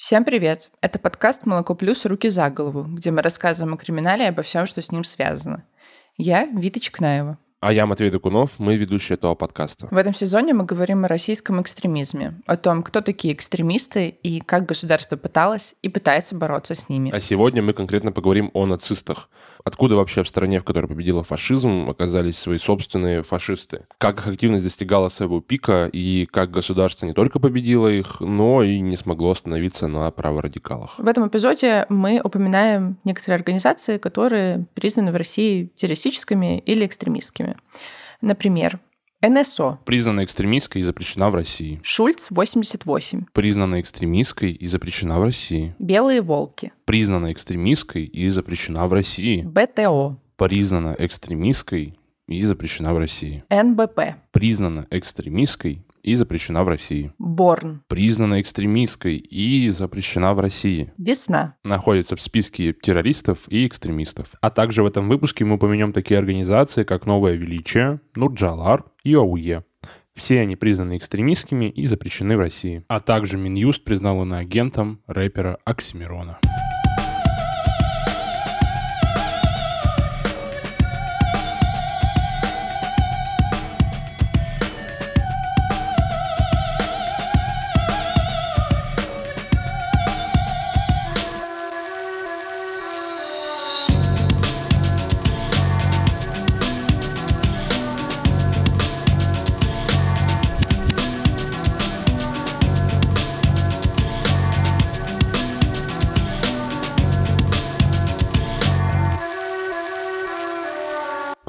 Всем привет! Это подкаст «Молоко плюс. Руки за голову», где мы рассказываем о криминале и обо всем, что с ним связано. Я Вита Чкнаева. А я Матвей Докунов, мы ведущие этого подкаста. В этом сезоне мы говорим о российском экстремизме, о том, кто такие экстремисты и как государство пыталось и пытается бороться с ними. А сегодня мы конкретно поговорим о нацистах. Откуда вообще в стране, в которой победила фашизм, оказались свои собственные фашисты? Как их активность достигала своего пика и как государство не только победило их, но и не смогло остановиться на праворадикалах. В этом эпизоде мы упоминаем некоторые организации, которые признаны в России террористическими или экстремистскими. Например, НСО. Признана экстремистской и запрещена в России. Шульц 88. Признана экстремистской и запрещена в России. Белые волки. Признана экстремистской и запрещена в России. БТО. Признана экстремистской и запрещена в России. НБП. Признана экстремистской и запрещена в России. Борн. Признана экстремистской и запрещена в России. Весна. Находится в списке террористов и экстремистов. А также в этом выпуске мы упомянем такие организации, как Новое Величие, Нурджалар и ОУЕ. Все они признаны экстремистскими и запрещены в России. А также Минюст признал иноагентом рэпера Оксимирона.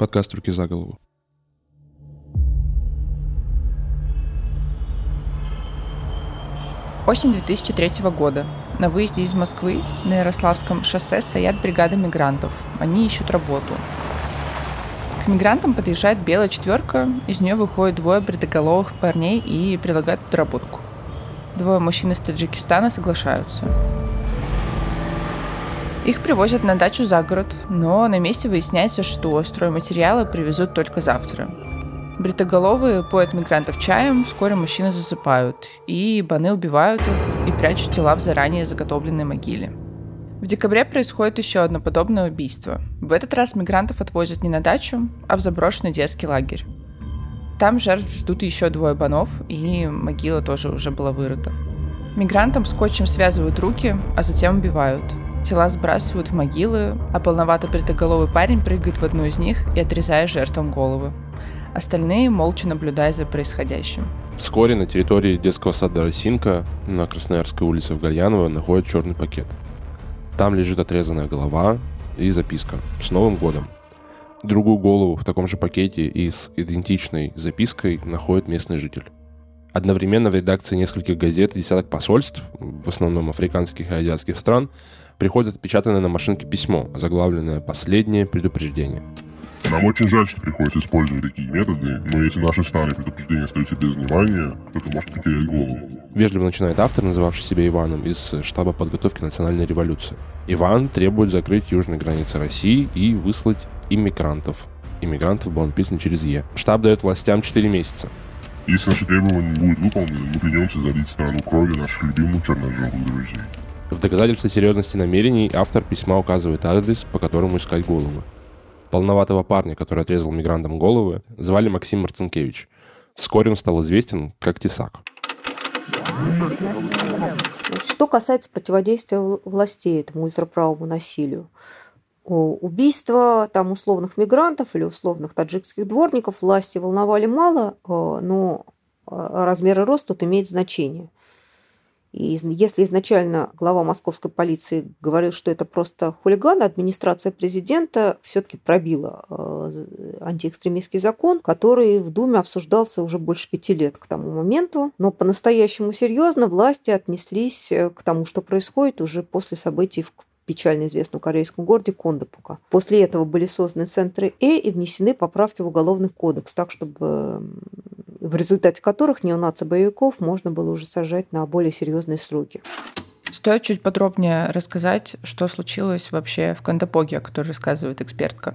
Подкаст «Руки за голову». Осень 2003 года. На выезде из Москвы на Ярославском шоссе стоят бригады мигрантов. Они ищут работу. К мигрантам подъезжает белая четверка, из нее выходят двое бредоголовых парней и предлагают подработку. Двое мужчин из Таджикистана соглашаются. Их привозят на дачу за город, но на месте выясняется, что стройматериалы привезут только завтра. Бритоголовые поят мигрантов чаем, вскоре мужчины засыпают, и баны убивают их и прячут тела в заранее заготовленной могиле. В декабре происходит еще одно подобное убийство. В этот раз мигрантов отвозят не на дачу, а в заброшенный детский лагерь. Там жертв ждут еще двое банов, и могила тоже уже была вырыта. Мигрантам скотчем связывают руки, а затем убивают – Тела сбрасывают в могилы, а полновато бритоголовый парень прыгает в одну из них и отрезает жертвам головы. Остальные молча наблюдая за происходящим. Вскоре на территории детского сада «Росинка» на Красноярской улице в Гальяново находят черный пакет. Там лежит отрезанная голова и записка «С Новым годом». Другую голову в таком же пакете и с идентичной запиской находит местный житель. Одновременно в редакции нескольких газет и десяток посольств, в основном африканских и азиатских стран, приходит отпечатанное на машинке письмо, заглавленное «Последнее предупреждение». Нам очень жаль, что приходится использовать такие методы, но если наши старые предупреждения остаются без внимания, кто-то может потерять голову. Вежливо начинает автор, называвший себя Иваном, из штаба подготовки национальной революции. Иван требует закрыть южные границы России и выслать иммигрантов. Иммигрантов был написан через «Е». Штаб дает властям 4 месяца. Если наши требования не будут выполнены, мы придемся залить страну кровью наших любимых черножопых друзей. В доказательство серьезности намерений автор письма указывает адрес, по которому искать головы. Полноватого парня, который отрезал мигрантам головы, звали Максим Марцинкевич. Вскоре он стал известен как Тесак. Что касается противодействия властей этому ультраправому насилию, убийства там условных мигрантов или условных таджикских дворников власти волновали мало, э, но э, размеры рост тут имеет значение – и если изначально глава московской полиции говорил, что это просто хулиган, администрация президента все-таки пробила э, антиэкстремистский закон, который в Думе обсуждался уже больше пяти лет к тому моменту. Но по-настоящему серьезно власти отнеслись э, к тому, что происходит уже после событий в печально известном корейском городе Кондопука. После этого были созданы центры Э и внесены поправки в Уголовный кодекс, так чтобы в результате которых неонаци-боевиков можно было уже сажать на более серьезные сроки. Стоит чуть подробнее рассказать, что случилось вообще в Кандапоге, о которой рассказывает экспертка.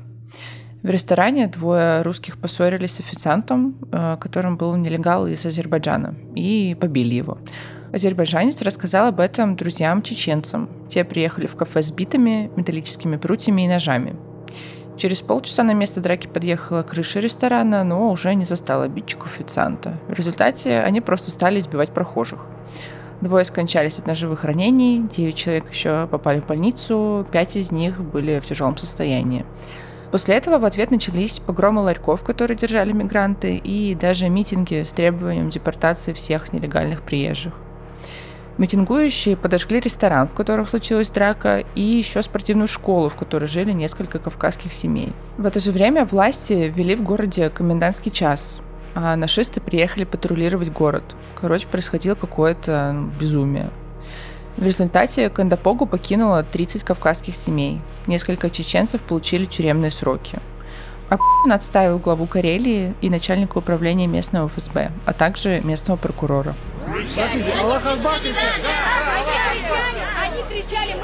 В ресторане двое русских поссорились с официантом, э, которым был нелегал из Азербайджана, и побили его. Азербайджанец рассказал об этом друзьям-чеченцам. Те приехали в кафе с битами, металлическими прутьями и ножами. Через полчаса на место драки подъехала крыша ресторана, но уже не застала обидчиков официанта. В результате они просто стали избивать прохожих. Двое скончались от ножевых ранений, девять человек еще попали в больницу, пять из них были в тяжелом состоянии. После этого в ответ начались погромы ларьков, которые держали мигранты, и даже митинги с требованием депортации всех нелегальных приезжих. Митингующие подожгли ресторан, в котором случилась драка, и еще спортивную школу, в которой жили несколько кавказских семей. В это же время власти ввели в городе комендантский час, а нашисты приехали патрулировать город. Короче, происходило какое-то ну, безумие. В результате Кандапогу покинуло 30 кавказских семей. Несколько чеченцев получили тюремные сроки. А отставил главу Карелии и начальника управления местного ФСБ, а также местного прокурора. Они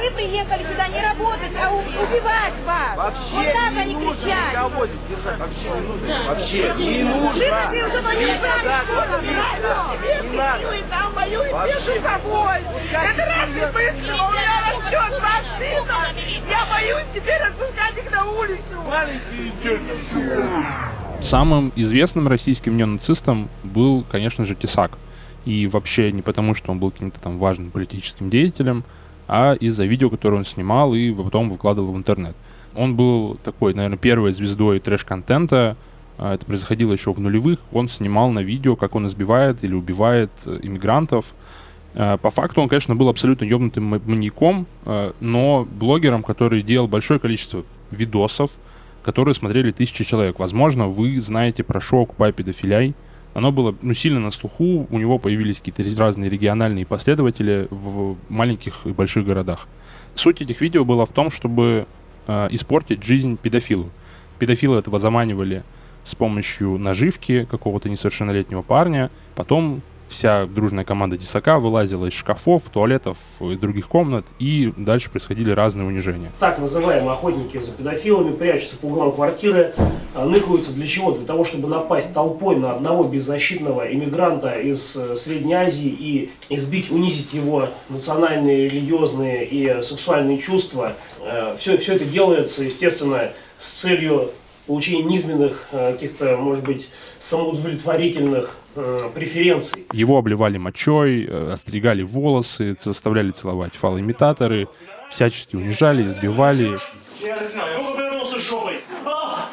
мы приехали сюда не работать, а убивать вас. Вообще вот так они кричали. Никого здесь держать вообще не нужно. Вообще не нужно. Не надо. Там воюет без алкоголь. Это разве быстро? У меня растет два сына. Я боюсь теперь отпускать их на улицу. Маленькие дети. Самым известным российским неонацистом был, конечно же, Тесак. И вообще не потому, что он был каким-то там важным политическим деятелем, а из-за видео, которое он снимал и потом выкладывал в интернет. Он был такой, наверное, первой звездой трэш-контента. А, это происходило еще в нулевых. Он снимал на видео, как он избивает или убивает э, иммигрантов. А, по факту он, конечно, был абсолютно ебнутым маньяком, а, но блогером, который делал большое количество видосов, которые смотрели тысячи человек. Возможно, вы знаете про шоу «Окупай педофиляй», оно было ну, сильно на слуху, у него появились какие-то разные региональные последователи в маленьких и больших городах. Суть этих видео была в том, чтобы э, испортить жизнь педофилу. Педофилы этого заманивали с помощью наживки какого-то несовершеннолетнего парня, потом вся дружная команда Тесака вылазила из шкафов, туалетов и других комнат, и дальше происходили разные унижения. Так называемые охотники за педофилами прячутся по углам квартиры, а, ныкаются для чего? Для того, чтобы напасть толпой на одного беззащитного иммигранта из э, Средней Азии и избить, унизить его национальные, религиозные и сексуальные чувства. Все, э, все это делается, естественно, с целью получения низменных, э, каких-то, может быть, самоудовлетворительных преференций. Его обливали мочой, э, остригали волосы, заставляли целовать фалоимитаторы, всячески унижали, избивали. Я не знаю, я повернулся жопой. А,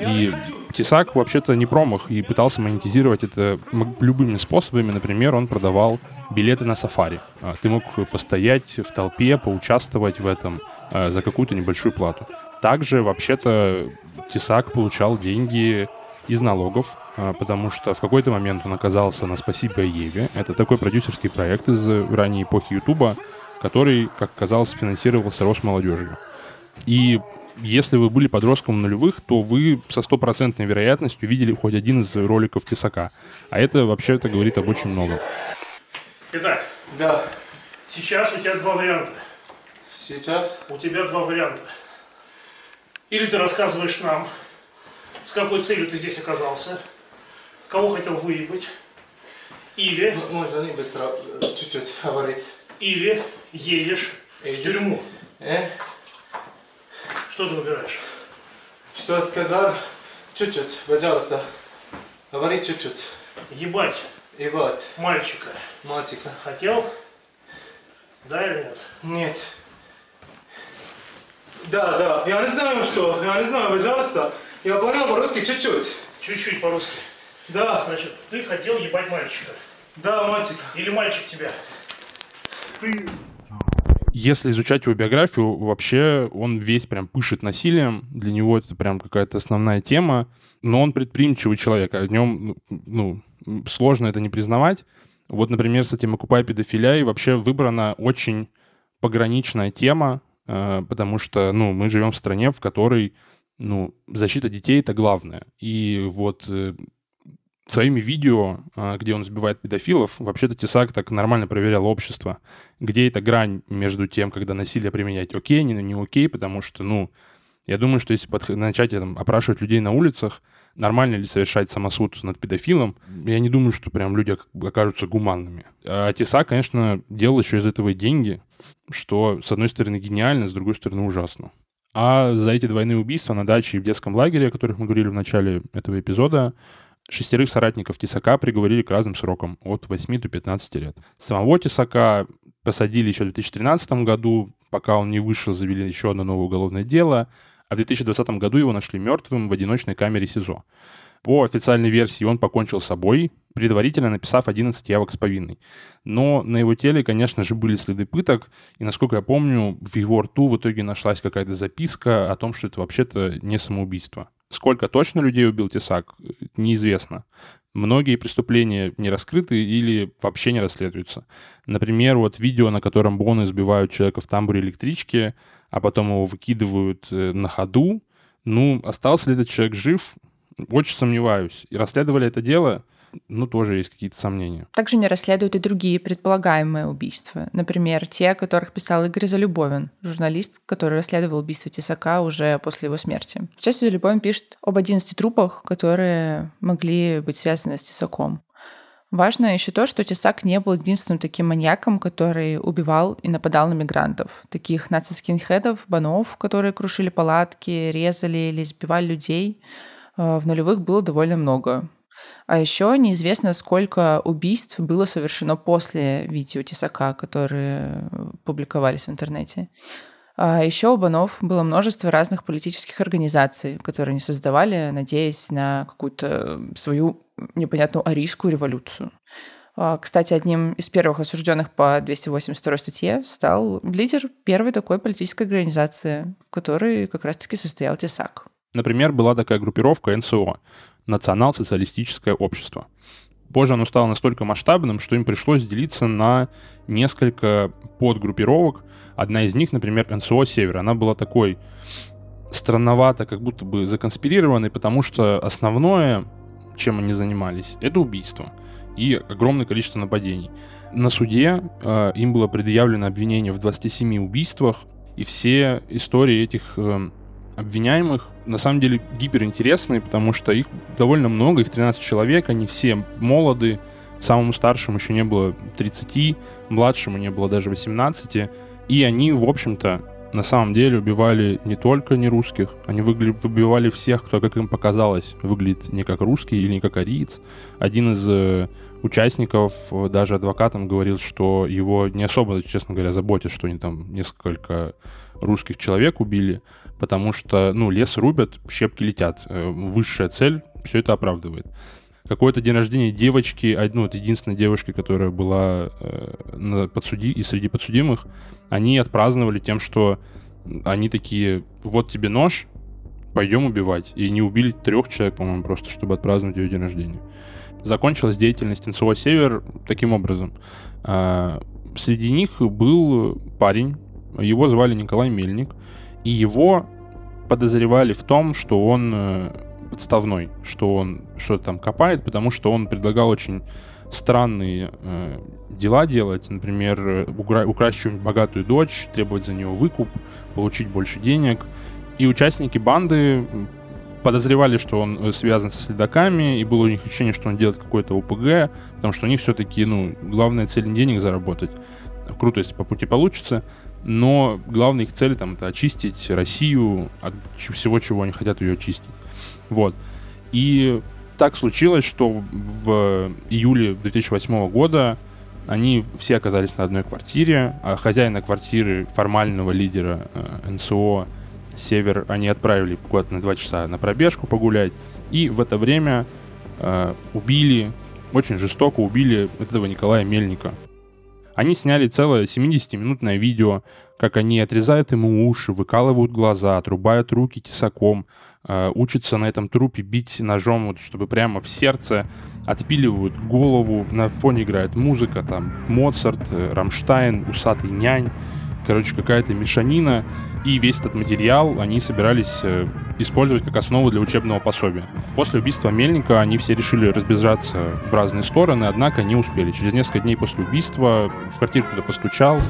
и Тесак вообще-то не промах и пытался монетизировать это любыми способами. Например, он продавал билеты на сафари. А, ты мог постоять в толпе, поучаствовать в этом а, за какую-то небольшую плату. Также, вообще-то, Тесак получал деньги из налогов, а, потому что в какой-то момент он оказался на «Спасибо Еве». Это такой продюсерский проект из ранней эпохи Ютуба, который, как оказалось, финансировался Росмолодежью. И если вы были подростком нулевых, то вы со стопроцентной вероятностью видели хоть один из роликов Тесака. А это вообще-то говорит об очень многом. Итак, да. сейчас у тебя два варианта. Сейчас? У тебя два варианта. Или ты рассказываешь нам, с какой целью ты здесь оказался, кого хотел выебать, или... Можно не быстро, чуть-чуть говорить. Или едешь Иди. в тюрьму. Э? Что ты выбираешь? Что сказал? Чуть-чуть, пожалуйста. Говори чуть-чуть. Ебать. Ебать. Мальчика. Мальчика. Хотел? Да или нет? Нет. Да, да. Я не знаю, что. Я не знаю, пожалуйста. Я понял по-русски чуть-чуть. Чуть-чуть по-русски. Да. Значит, ты хотел ебать мальчика. Да, мальчика. Или мальчик тебя. Ты если изучать его биографию, вообще он весь прям пышет насилием. Для него это прям какая-то основная тема. Но он предприимчивый человек. О нем, ну, сложно это не признавать. Вот, например, с этим «Окупай педофиля» и вообще выбрана очень пограничная тема, э, потому что, ну, мы живем в стране, в которой, ну, защита детей — это главное. И вот э, своими видео, а, где он сбивает педофилов, вообще-то Тесак так нормально проверял общество. Где эта грань между тем, когда насилие применять окей, не, не окей, потому что, ну, Я думаю, что если подх- начать там, опрашивать людей на улицах, нормально ли совершать самосуд над педофилом, я не думаю, что прям люди окажутся гуманными. А Тесак, конечно, делал еще из этого деньги, что, с одной стороны, гениально, с другой стороны, ужасно. А за эти двойные убийства на даче и в детском лагере, о которых мы говорили в начале этого эпизода, шестерых соратников Тесака приговорили к разным срокам от 8 до 15 лет. Самого Тесака посадили еще в 2013 году, пока он не вышел, завели еще одно новое уголовное дело, а в 2020 году его нашли мертвым в одиночной камере СИЗО. По официальной версии он покончил с собой, предварительно написав 11 явок с повинной. Но на его теле, конечно же, были следы пыток, и, насколько я помню, в его рту в итоге нашлась какая-то записка о том, что это вообще-то не самоубийство. Сколько точно людей убил Тесак, неизвестно. Многие преступления не раскрыты или вообще не расследуются. Например, вот видео, на котором Боны избивают человека в тамбуре электрички, а потом его выкидывают э, на ходу. Ну, остался ли этот человек жив? Очень сомневаюсь. И расследовали это дело, ну, тоже есть какие-то сомнения. Также не расследуют и другие предполагаемые убийства. Например, те, о которых писал Игорь Залюбовин, журналист, который расследовал убийство Тесака уже после его смерти. Сейчас Залюбовин пишет об 11 трупах, которые могли быть связаны с Тесаком. Важно еще то, что Тесак не был единственным таким маньяком, который убивал и нападал на мигрантов. Таких нацискинхедов, банов, которые крушили палатки, резали или избивали людей, в нулевых было довольно много. А еще неизвестно, сколько убийств было совершено после видео Тесака, которые публиковались в интернете. А еще у Банов было множество разных политических организаций, которые они создавали, надеясь на какую-то свою непонятную арийскую революцию. А, кстати, одним из первых осужденных по 282 статье стал лидер первой такой политической организации, в которой как раз-таки состоял Тесак. Например, была такая группировка НСО национал-социалистическое общество. Позже оно стало настолько масштабным, что им пришлось делиться на несколько подгруппировок. Одна из них, например, НСО «Север». Она была такой странновато, как будто бы законспирированной, потому что основное, чем они занимались, это убийство и огромное количество нападений. На суде э, им было предъявлено обвинение в 27 убийствах, и все истории этих э, обвиняемых на самом деле гиперинтересные, потому что их довольно много, их 13 человек, они все молоды, самому старшему еще не было 30, младшему не было даже 18, и они, в общем-то, на самом деле убивали не только не русских, они выбивали всех, кто, как им показалось, выглядит не как русский или не как ариец. Один из э, участников, э, даже адвокатом, говорил, что его не особо, честно говоря, заботит, что они там несколько русских человек убили, потому что, ну, лес рубят, щепки летят. Э, высшая цель все это оправдывает. Какой-то день рождения девочки, ну, это единственная девушка, которая была э, на подсуди... и среди подсудимых, они отпраздновали тем, что они такие, вот тебе нож, пойдем убивать. И не убили трех человек, по-моему, просто, чтобы отпраздновать ее день рождения. Закончилась деятельность НСО «Север» таким образом. Э, среди них был парень, его звали Николай Мельник, и его подозревали в том, что он э, подставной, что он что-то там копает, потому что он предлагал очень странные э, дела делать, например, укра- украсть чью-нибудь богатую дочь, требовать за нее выкуп, получить больше денег. И участники банды подозревали, что он э, связан со следаками, и было у них ощущение, что он делает какой-то ОПГ, потому что у них все-таки, ну, главная цель денег заработать. Круто, если по пути получится но главная их цель там это очистить Россию от всего, чего они хотят ее очистить. Вот. И так случилось, что в июле 2008 года они все оказались на одной квартире, а хозяина квартиры, формального лидера э, НСО «Север», они отправили куда-то на два часа на пробежку погулять, и в это время э, убили, очень жестоко убили этого Николая Мельника. Они сняли целое 70-минутное видео, как они отрезают ему уши, выкалывают глаза, отрубают руки тесаком, э, учатся на этом трупе бить ножом, вот, чтобы прямо в сердце, отпиливают голову, на фоне играет музыка, там Моцарт, э, Рамштайн, Усатый нянь, короче, какая-то мешанина, и весь этот материал они собирались э, использовать как основу для учебного пособия. После убийства Мельника они все решили разбежаться в разные стороны, однако не успели. Через несколько дней после убийства в квартиру кто-то постучал,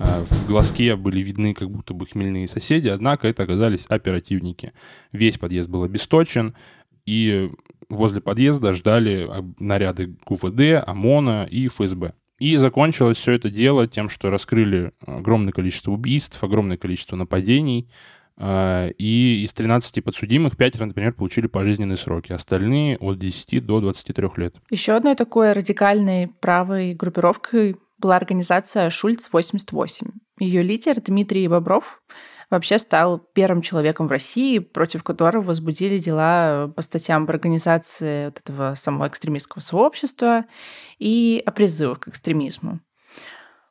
Э, в глазке были видны как будто бы хмельные соседи, однако это оказались оперативники. Весь подъезд был обесточен, и возле подъезда ждали наряды ГУВД, ОМОНа и ФСБ. И закончилось все это дело тем, что раскрыли огромное количество убийств, огромное количество нападений, и из 13 подсудимых пятеро, например, получили пожизненные сроки, остальные от 10 до 23 лет. Еще одной такой радикальной правой группировкой была организация «Шульц-88». Ее лидер Дмитрий Бобров вообще стал первым человеком в России, против которого возбудили дела по статьям об организации вот этого самого экстремистского сообщества и о призывах к экстремизму.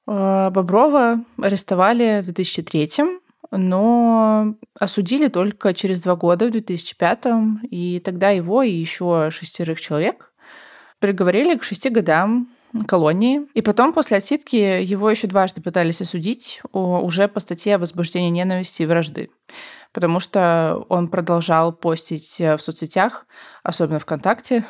Э, Боброва арестовали в 2003 но осудили только через два года, в 2005 и тогда его и еще шестерых человек приговорили к шести годам колонии. И потом, после отсидки, его еще дважды пытались осудить уже по статье о возбуждении ненависти и вражды. Потому что он продолжал постить в соцсетях, особенно ВКонтакте,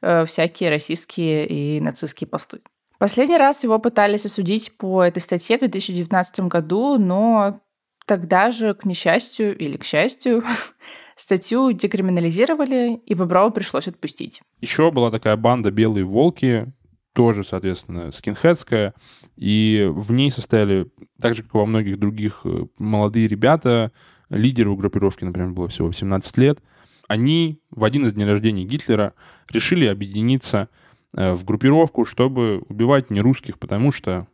э, всякие российские и нацистские посты. Последний раз его пытались осудить по этой статье в 2019 году, но тогда же, к несчастью или к счастью, статью декриминализировали, и Боброва пришлось отпустить. Еще была такая банда «Белые волки», тоже, соответственно, скинхедская, и в ней состояли, так же, как и во многих других, э, молодые ребята, лидеру группировки, например, было всего 17 лет, они в один из дней рождения Гитлера решили объединиться э, в группировку, чтобы убивать не русских, потому что,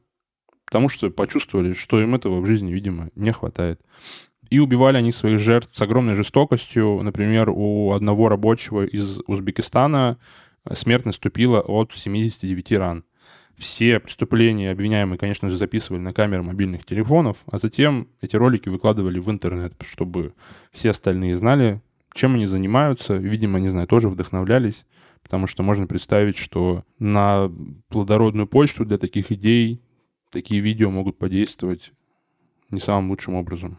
потому что почувствовали, что им этого в жизни, видимо, не хватает. И убивали они своих жертв с огромной жестокостью. Например, у одного рабочего из Узбекистана смерть наступила от 79 ран. Все преступления обвиняемые, конечно же, записывали на камеры мобильных телефонов, а затем эти ролики выкладывали в интернет, чтобы все остальные знали, чем они занимаются. Видимо, не знаю, тоже вдохновлялись, потому что можно представить, что на плодородную почту для таких идей такие видео могут подействовать не самым лучшим образом.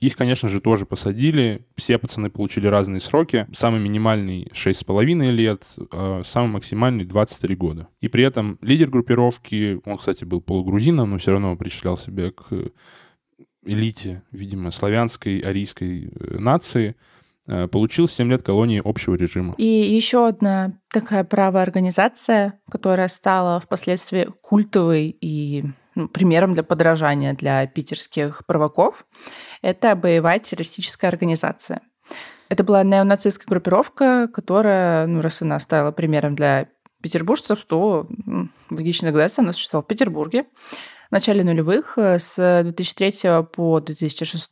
Их, конечно же, тоже посадили. Все пацаны получили разные сроки. Самый минимальный 6,5 лет, а самый максимальный 23 года. И при этом лидер группировки, он, кстати, был полугрузином, но все равно причислял себя к элите, видимо, славянской, арийской э, нации, э, получил 7 лет колонии общего режима. И еще одна такая правая организация, которая стала впоследствии культовой и примером для подражания для питерских провоков, это боевая террористическая организация. Это была неонацистская группировка, которая, ну, раз она стала примером для петербуржцев, то логично догадаться, она существовала в Петербурге в начале нулевых, э, с 2003 по 2006.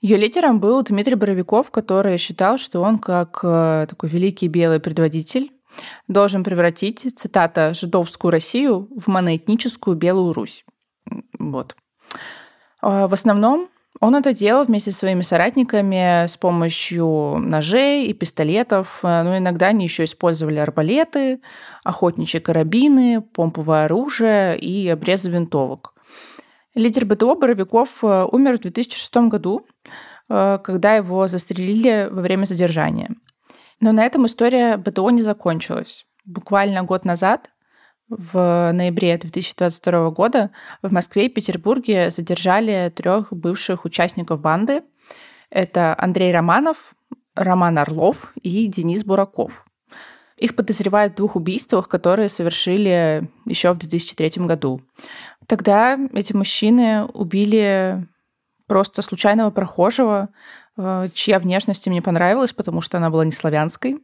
Ее лидером был Дмитрий Боровиков, который считал, что он, как э, такой великий белый предводитель, должен превратить, цитата, «жидовскую Россию в моноэтническую Белую Русь». Вот. А, в основном он это делал вместе со своими соратниками с помощью ножей и пистолетов. А, но иногда они еще использовали арбалеты, охотничьи карабины, помповое оружие и обрезы винтовок. Лидер БТО Боровиков а, умер в 2006 году, когда его застрелили во время задержания. Но на этом история БТО не закончилась. Буквально год назад, в ноябре 2022 года, в Москве и Петербурге задержали трех бывших участников банды. Это Андрей Романов, Роман Орлов и Денис Бураков. Их подозревают в двух убийствах, которые совершили еще в 2003 году. Тогда эти мужчины убили просто случайного прохожего, чья внешность им не понравилась, потому что она была не славянской.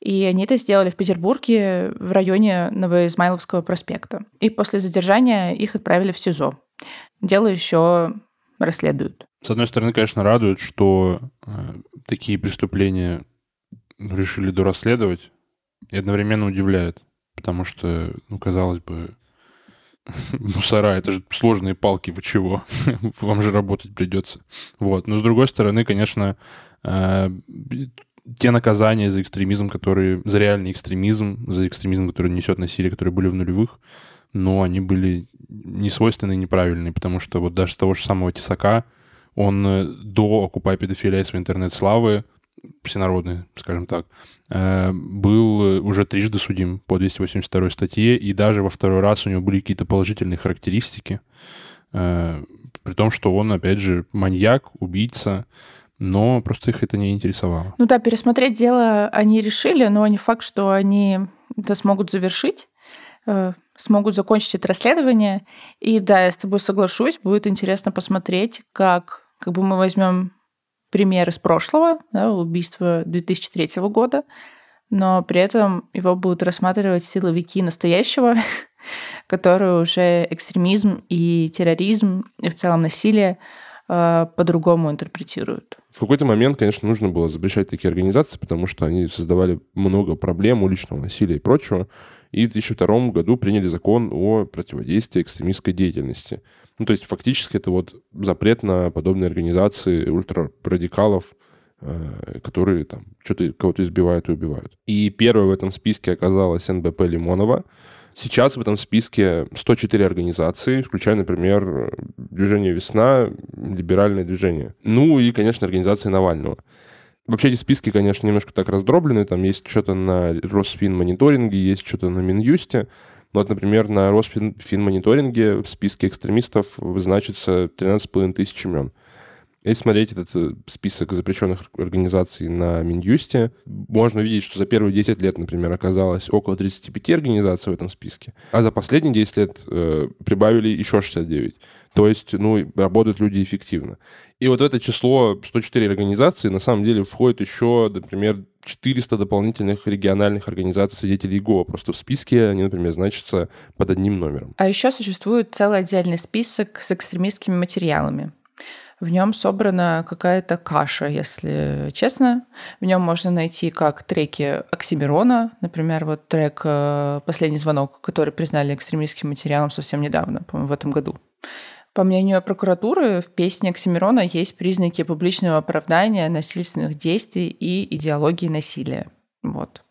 И они это сделали в Петербурге в районе Новоизмайловского проспекта. И после задержания их отправили в СИЗО. Дело еще расследуют. С одной стороны, конечно, радует, что э, такие преступления решили дорасследовать, и одновременно удивляет, потому что, ну, казалось бы, мусора, это же сложные палки, вы чего? Вам же работать придется. Вот. Но с другой стороны, конечно, э, те наказания за экстремизм, которые, за реальный экстремизм, за экстремизм, который несет насилие, которые были в нулевых, но они были не свойственные, неправильные, потому что вот даже того же самого Тесака, он э, до «Окупай педофилия» своей интернет-славы всенародный, скажем так, э, был уже трижды судим по 282 статье, и даже во второй раз у него были какие-то положительные характеристики. э, при том, что он, опять же, маньяк, убийца, но просто их это не интересовало. Ну да, пересмотреть дело они решили, но не факт, что они это смогут завершить, э, смогут закончить это расследование. И да, я с тобой соглашусь, будет интересно посмотреть, как, как бы мы возьмем пример из прошлого, да, убийства 2003 года, но при этом его будут рассматривать силовики настоящего, которые уже экстремизм и терроризм, и в целом насилие по-другому интерпретируют. В какой-то момент, конечно, нужно было запрещать такие организации, потому что они создавали много проблем уличного насилия и прочего. И в 2002 году приняли закон о противодействии экстремистской деятельности. Ну, то есть фактически это вот запрет на подобные организации ультрарадикалов, э, которые там что-то кого-то избивают и убивают. И первой в этом списке оказалась НБП Лимонова, Сейчас в этом списке 104 организации, включая, например, движение «Весна», либеральное движение. Ну и, конечно, организация Навального. Вообще эти списки, конечно, немножко так раздроблены. Там есть что-то на Росфинмониторинге, есть что-то на Минюсте. Но вот, например, на Росфинмониторинге в списке экстремистов значится 13,5 тысяч имен. Если смотреть этот э, список запрещенных организаций на Минюсте, можно увидеть, что за первые 10 лет, например, оказалось около 35 организаций в этом списке, а за последние 10 лет э, прибавили еще 69. То есть, ну, работают люди эффективно. И вот в это число 104 организации на самом деле входит еще, например, 400 дополнительных региональных организаций свидетелей ИГО. Просто в списке они, например, значатся под одним номером. А еще существует целый отдельный список с экстремистскими материалами. В нем собрана какая-то каша, если честно. В нем можно найти как треки Оксимирона, например, вот трек э, «Последний звонок», который признали экстремистским материалом совсем недавно, по-моему, в этом году. По мнению прокуратуры, в песне Оксимирона есть признаки публичного оправдания насильственных действий и идеологии насилия. Вот.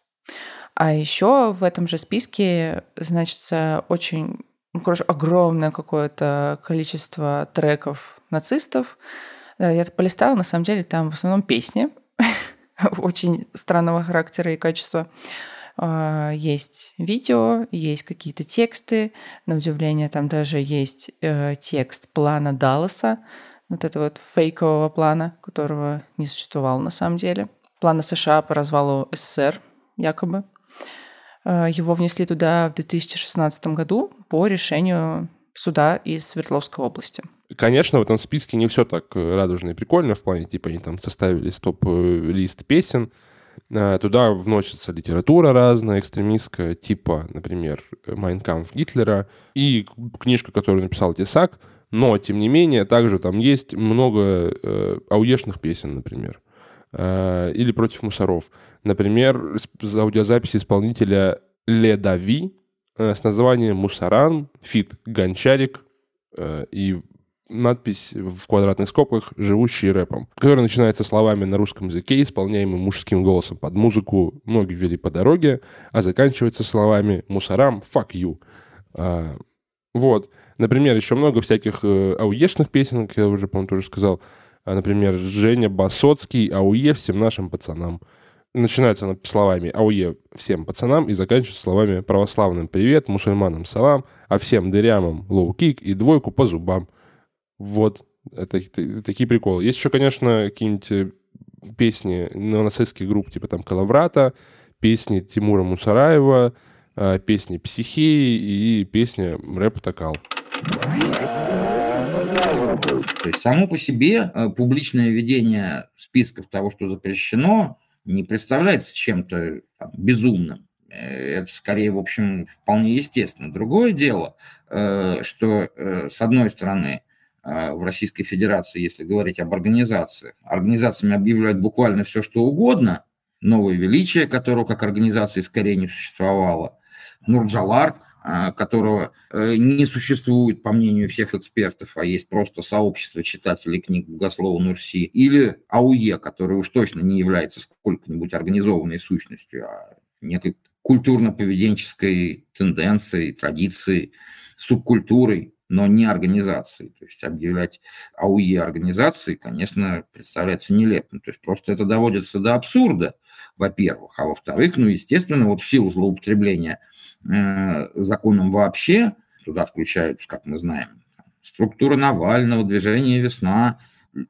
А еще в этом же списке значится очень ну, короче, огромное какое-то количество треков нацистов. Я это полистала, на самом деле там в основном песни очень странного характера и качества. А, есть видео, есть какие-то тексты. На удивление, там даже есть э, текст плана Далласа, вот этого вот фейкового плана, которого не существовало на самом деле. Плана США по развалу СССР, якобы. Э, его внесли туда в 2016 году по решению суда из Свердловской области. Конечно, в этом списке не все так э, радужно и прикольно, в плане, типа, они там составили стоп-лист песен, э, Туда вносится литература разная, экстремистская, типа, например, «Майнкамф Гитлера» и книжка, которую написал Тесак, но, тем не менее, также там есть много э, ауешных песен, например. Э, или против мусоров. Например, аудиозапись исполнителя Ле Дави э, с названием «Мусоран», feat «Гончарик» э, и надпись в квадратных скобках «Живущий рэпом», которая начинается словами на русском языке, исполняемым мужским голосом под музыку «Ноги вели по дороге», а заканчивается словами «Мусорам, fuck you». Вот. Например, еще много всяких ауешных песен, как я уже, по-моему, тоже сказал. А, например, Женя Басоцкий, АУЕ всем нашим пацанам. Начинается она словами АУЕ всем пацанам и заканчивается словами православным привет, мусульманам салам, а всем дырявым лоу-кик и двойку по зубам. Вот. Это, это, такие приколы. Есть еще, конечно, какие-нибудь э, песни нацистских групп, типа там Коловрата, песни Тимура Муцураева, а, песни Психеи и песня Рэп Токал. То есть само по себе э, публичное ведение списков того, что запрещено, не представляется чем-то безумным. Э, это скорее, в общем, вполне естественно. Другое дело, э, что, с одной стороны, в Российской Федерации, если говорить об организациях, организациями объявляют буквально все, что угодно, новое величие, которого как организации скорее не существовало, Нурджалар – которого э, не существует, по мнению всех экспертов, а есть просто сообщество читателей книг Богослова Нурси, или АУЕ, который уж точно не является сколько-нибудь организованной сущностью, а некой культурно-поведенческой тенденцией, традицией, субкультурой, но не организацией. То есть объявлять АУЕ организацией, конечно, представляется нелепым. То есть просто это доводится до абсурда, во-первых. А во-вторых, ну, естественно, вот в силу злоупотребления Э, законом вообще, туда включаются, как мы знаем, структура Навального, движение «Весна»,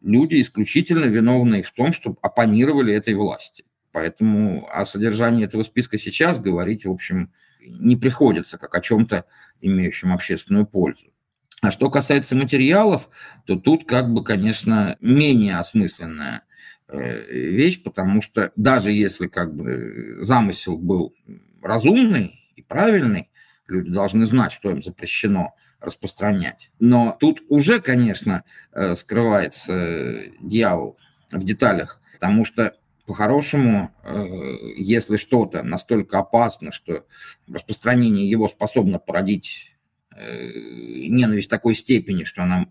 люди исключительно виновные в том, что оппонировали этой власти. Поэтому о содержании этого списка сейчас говорить, в общем, не приходится, как о чем-то имеющем общественную пользу. А что касается материалов, то тут как бы, конечно, менее осмысленная э, вещь, потому что даже если как бы замысел был разумный и правильный, люди должны знать, что им запрещено распространять. Но тут уже, конечно, э, скрывается дьявол в деталях, потому что по-хорошему, э, если что-то настолько опасно, что распространение его способно породить Э, ненависть такой степени, что она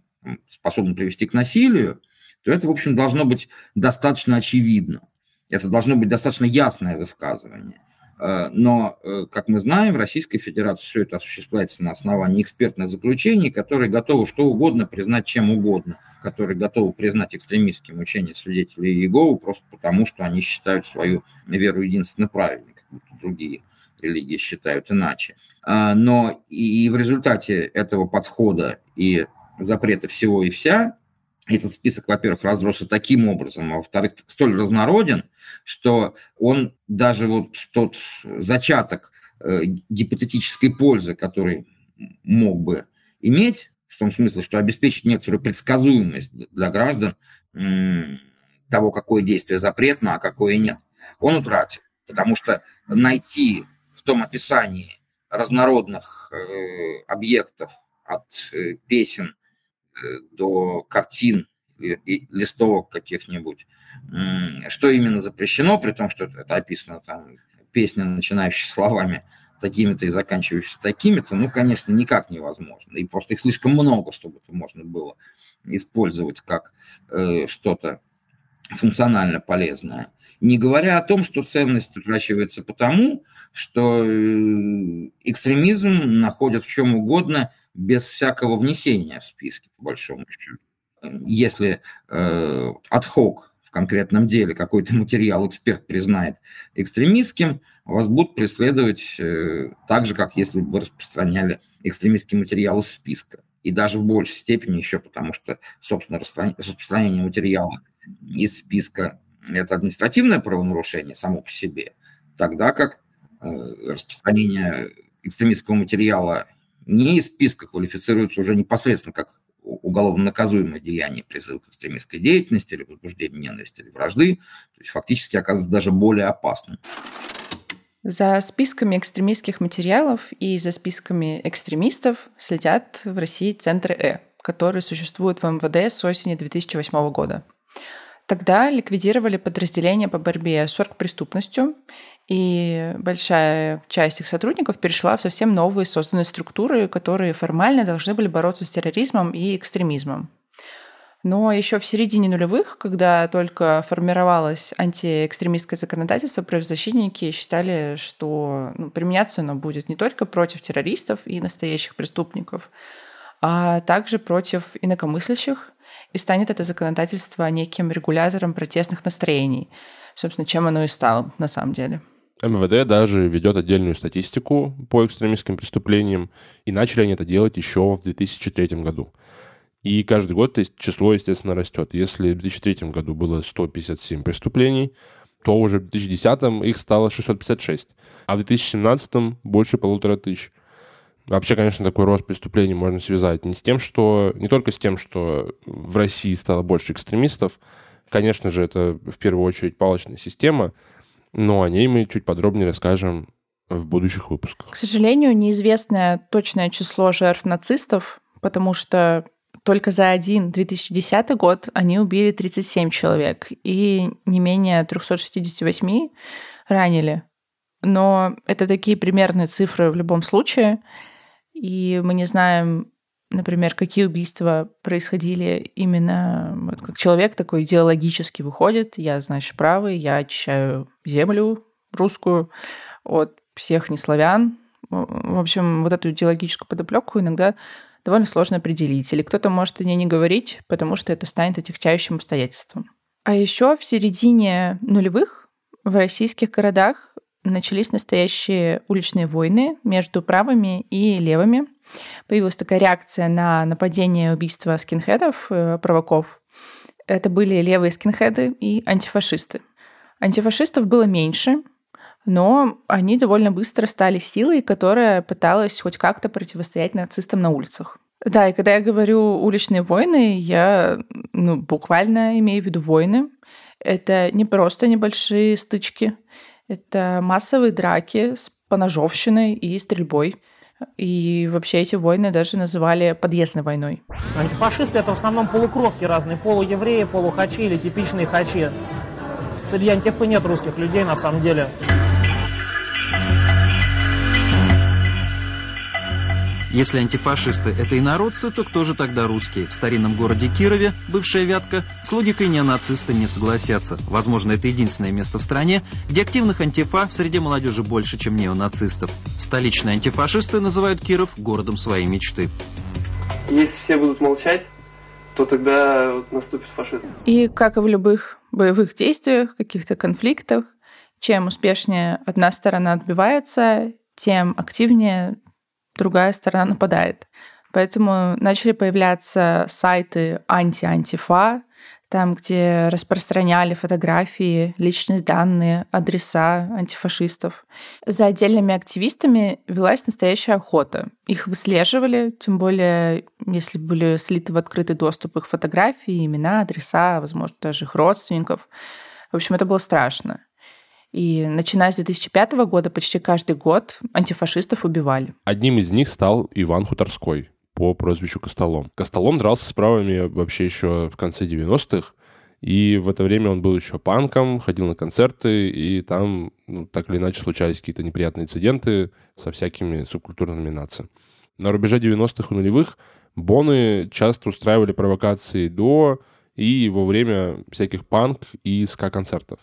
способна привести к насилию, то это, в общем, должно быть достаточно очевидно. Это должно быть достаточно ясное высказывание. Э, но, э, как мы знаем, в Российской Федерации все это осуществляется на основании экспертных заключений, которые готовы что угодно признать чем угодно, которые готовы признать экстремистским учение свидетелей Иеговы просто потому, что они считают свою веру единственно правильной, как будто другие религии считают иначе. А, но и в результате этого подхода и запрета всего и вся, этот список, во-первых, разросся таким образом, а во-вторых, столь разнороден, что он даже вот тот зачаток э, гипотетической пользы, который мог бы иметь, в том смысле, что обеспечить некоторую предсказуемость для граждан того, какое действие запретно, а какое нет, он утратил. Потому что найти том описании разнородных э, объектов от э, песен э, до картин и, листовок каких-нибудь, что именно запрещено, при том, что это описано там песня, начинающая словами такими-то и заканчивающиеся такими-то, ну, конечно, никак невозможно. И просто их слишком много, чтобы это можно было использовать как э, что-то функционально полезное. Не говоря о том, что ценность утрачивается потому, что э, экстремизм находят в чем угодно без всякого внесения в списки, по большому счету. Если э, отхок в конкретном деле какой-то материал эксперт признает экстремистским, вас будут преследовать э, так же, как если бы распространяли экстремистский материал из списка. И даже в большей степени еще потому, что, собственно, распространение материала из списка – это административное правонарушение само по себе, тогда как э, распространение экстремистского материала не из списка квалифицируется уже непосредственно как уголовно наказуемое деяние призыв к экстремистской деятельности или возбуждение ненависти или вражды, то есть фактически оказывается даже более опасным. За списками экстремистских материалов и за списками экстремистов следят в России центры Э, которые существуют в МВД с осени 2008 года. Тогда ликвидировали подразделения по борьбе с оргпреступностью, и большая часть их сотрудников перешла в совсем новые созданные структуры, которые формально должны были бороться с терроризмом и экстремизмом. Но еще в середине нулевых, когда только формировалось антиэкстремистское законодательство, правозащитники считали, что ну, применяться оно будет не только против террористов и настоящих преступников, а также против инакомыслящих и станет это законодательство неким регулятором протестных настроений. Собственно, чем оно и стало на самом деле. МВД даже ведет отдельную статистику по экстремистским преступлениям, и начали они это делать еще в 2003 году. И каждый год число, естественно, растет. Если в 2003 году было 157 преступлений, то уже в 2010 их стало 656, а в 2017 больше полутора тысяч. Вообще, конечно, такой рост преступлений можно связать не с тем, что не только с тем, что в России стало больше экстремистов. Конечно же, это в первую очередь палочная система, но о ней мы чуть подробнее расскажем в будущих выпусках. К сожалению, неизвестное точное число жертв нацистов, потому что только за один 2010 год они убили 37 человек и не менее 368 ранили. Но это такие примерные цифры в любом случае и мы не знаем, например, какие убийства происходили именно как человек такой идеологически выходит, я, значит, правый, я очищаю землю русскую от всех неславян. В общем, вот эту идеологическую подоплеку иногда довольно сложно определить. Или кто-то может о ней не говорить, потому что это станет отягчающим обстоятельством. А еще в середине нулевых в российских городах начались настоящие уличные войны между правыми и левыми. Появилась такая реакция на нападение и убийство скинхедов, э, провоков. Это были левые скинхеды и антифашисты. Антифашистов было меньше, но они довольно быстро стали силой, которая пыталась хоть как-то противостоять нацистам на улицах. Да, и когда я говорю уличные войны, я ну, буквально имею в виду войны. Это не просто небольшие стычки, это массовые драки с поножовщиной и стрельбой. И вообще эти войны даже называли подъездной войной. Антифашисты это в основном полукровки разные, полуевреи, полухачи или типичные хачи. Среди антифы нет русских людей на самом деле. Если антифашисты – это инородцы, то кто же тогда русские? В старинном городе Кирове, бывшая Вятка, с логикой неонацисты не согласятся. Возможно, это единственное место в стране, где активных антифа среди молодежи больше, чем неонацистов. Столичные антифашисты называют Киров городом своей мечты. Если все будут молчать, то тогда наступит фашизм. И как и в любых боевых действиях, каких-то конфликтах, чем успешнее одна сторона отбивается, тем активнее другая сторона нападает. Поэтому начали появляться сайты анти-антифа, там, где распространяли фотографии, личные данные, адреса антифашистов. За отдельными активистами велась настоящая охота. Их выслеживали, тем более, если были слиты в открытый доступ их фотографии, имена, адреса, возможно, даже их родственников. В общем, это было страшно. И начиная с 2005 года почти каждый год антифашистов убивали. Одним из них стал Иван Хуторской по прозвищу Костолом. Костолом дрался с правыми вообще еще в конце 90-х, и в это время он был еще панком, ходил на концерты, и там ну, так или иначе случались какие-то неприятные инциденты со всякими субкультурными нациями. На рубеже 90-х и нулевых Боны часто устраивали провокации до и во время всяких панк и ска-концертов.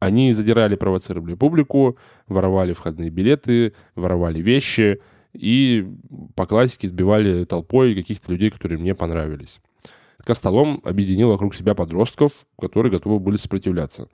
Они задирали, провоцировали публику, воровали входные билеты, воровали вещи и по классике сбивали толпой каких-то людей, которые мне понравились. Костолом объединил вокруг себя подростков, которые готовы были сопротивляться.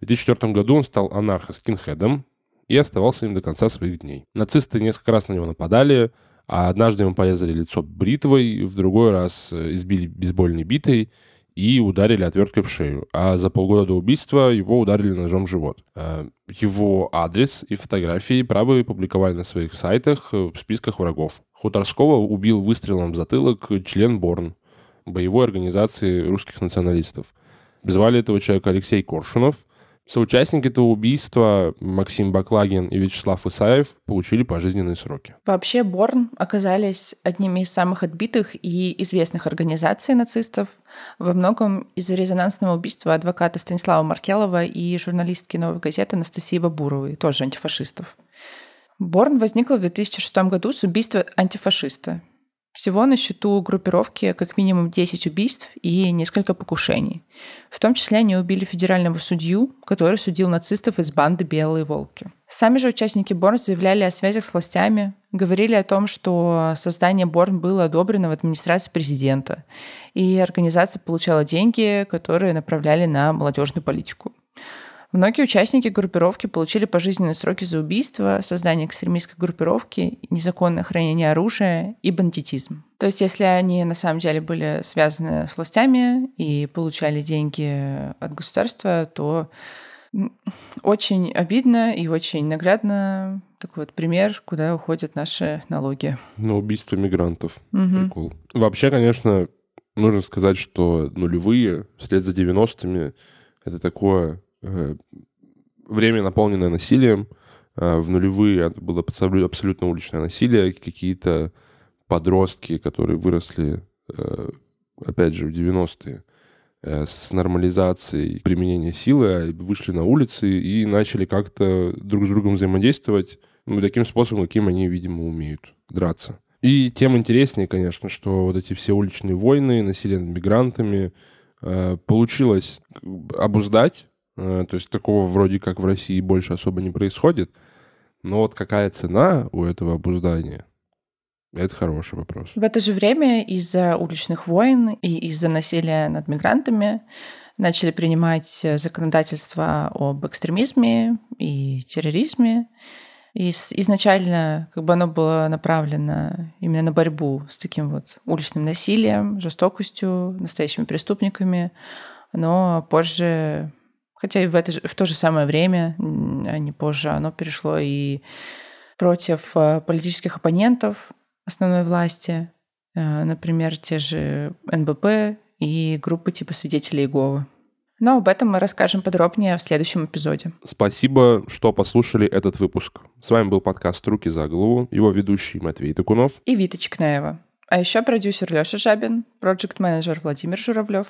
В 2004 году он стал анархо-скинхедом и оставался им до конца своих дней. Нацисты несколько раз на него нападали, а однажды ему порезали лицо бритвой, в другой раз э, избили бейсбольной битой, и ударили отверткой в шею. А за полгода до убийства его ударили ножом в живот. Э, его адрес и фотографии правые публиковали на своих сайтах э, в списках врагов. Хуторского убил выстрелом в затылок член Борн, боевой организации русских националистов. Звали этого человека Алексей Коршунов, Соучастники этого убийства Максим Баклагин и Вячеслав Исаев получили пожизненные сроки. Вообще Борн оказались одними из самых отбитых и известных организаций нацистов, во многом из-за резонансного убийства адвоката Станислава Маркелова и журналистки «Новой газеты» Анастасии Бабуровой, тоже антифашистов. Борн возникла в 2006 году с убийства антифашиста. Всего на счету группировки как минимум 10 убийств и несколько покушений. В том числе они убили федерального судью, который судил нацистов из банды «Белые волки». Сами же участники Борн заявляли о связях с властями, говорили о том, что создание Борн было одобрено в администрации президента, и организация получала деньги, которые направляли на молодежную политику. Многие участники группировки получили пожизненные сроки за убийство, создание экстремистской группировки, незаконное хранение оружия и бандитизм. То есть, если они на самом деле были связаны с властями и получали деньги от государства, то очень обидно и очень наглядно такой вот пример, куда уходят наши налоги. На убийство мигрантов. Угу. Прикол. Вообще, конечно, нужно сказать, что нулевые, вслед за 90-ми, это такое время, наполненное насилием. Э, в нулевые было абсолютно уличное насилие. Какие-то подростки, которые выросли, э, опять же, в 90-е, с нормализацией применения силы, вышли на улицы и начали как-то друг с другом взаимодействовать ну, таким способом, каким они, видимо, умеют драться. И тем интереснее, конечно, что вот эти все уличные войны, насилие над мигрантами э, получилось обуздать Э, то есть такого вроде как в России больше особо не происходит. Но вот какая цена у этого обуздания? Это хороший вопрос. В это же время из-за уличных войн и из-за насилия над мигрантами начали принимать законодательство об экстремизме и терроризме. И изначально как бы оно было направлено именно на борьбу с таким вот уличным насилием, жестокостью, настоящими преступниками. Но позже, хотя и в, это, в то же самое время, а не позже, оно перешло и против э, политических оппонентов основной власти, э, например, те же НБП и группы типа свидетелей Иеговы. Но об этом мы расскажем подробнее в следующем эпизоде. Спасибо, что послушали этот выпуск. С вами был подкаст «Руки за голову», его ведущий Матвей Токунов и Вита Чекнаева. А еще продюсер Леша Жабин, проект-менеджер Владимир Журавлев.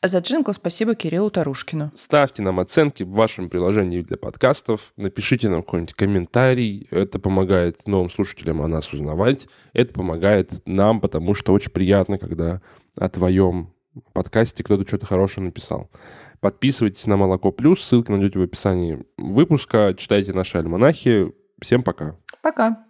А за джингл спасибо Кириллу Тарушкину. Ставьте нам оценки в вашем приложении для подкастов, напишите нам какой-нибудь комментарий. Это помогает новым слушателям о нас узнавать. Это помогает нам, потому что очень приятно, когда о твоем подкасте кто-то что-то хорошее написал. Подписывайтесь на Молоко Плюс, ссылки найдете в описании выпуска, читайте наши альманахи. Всем пока. Пока.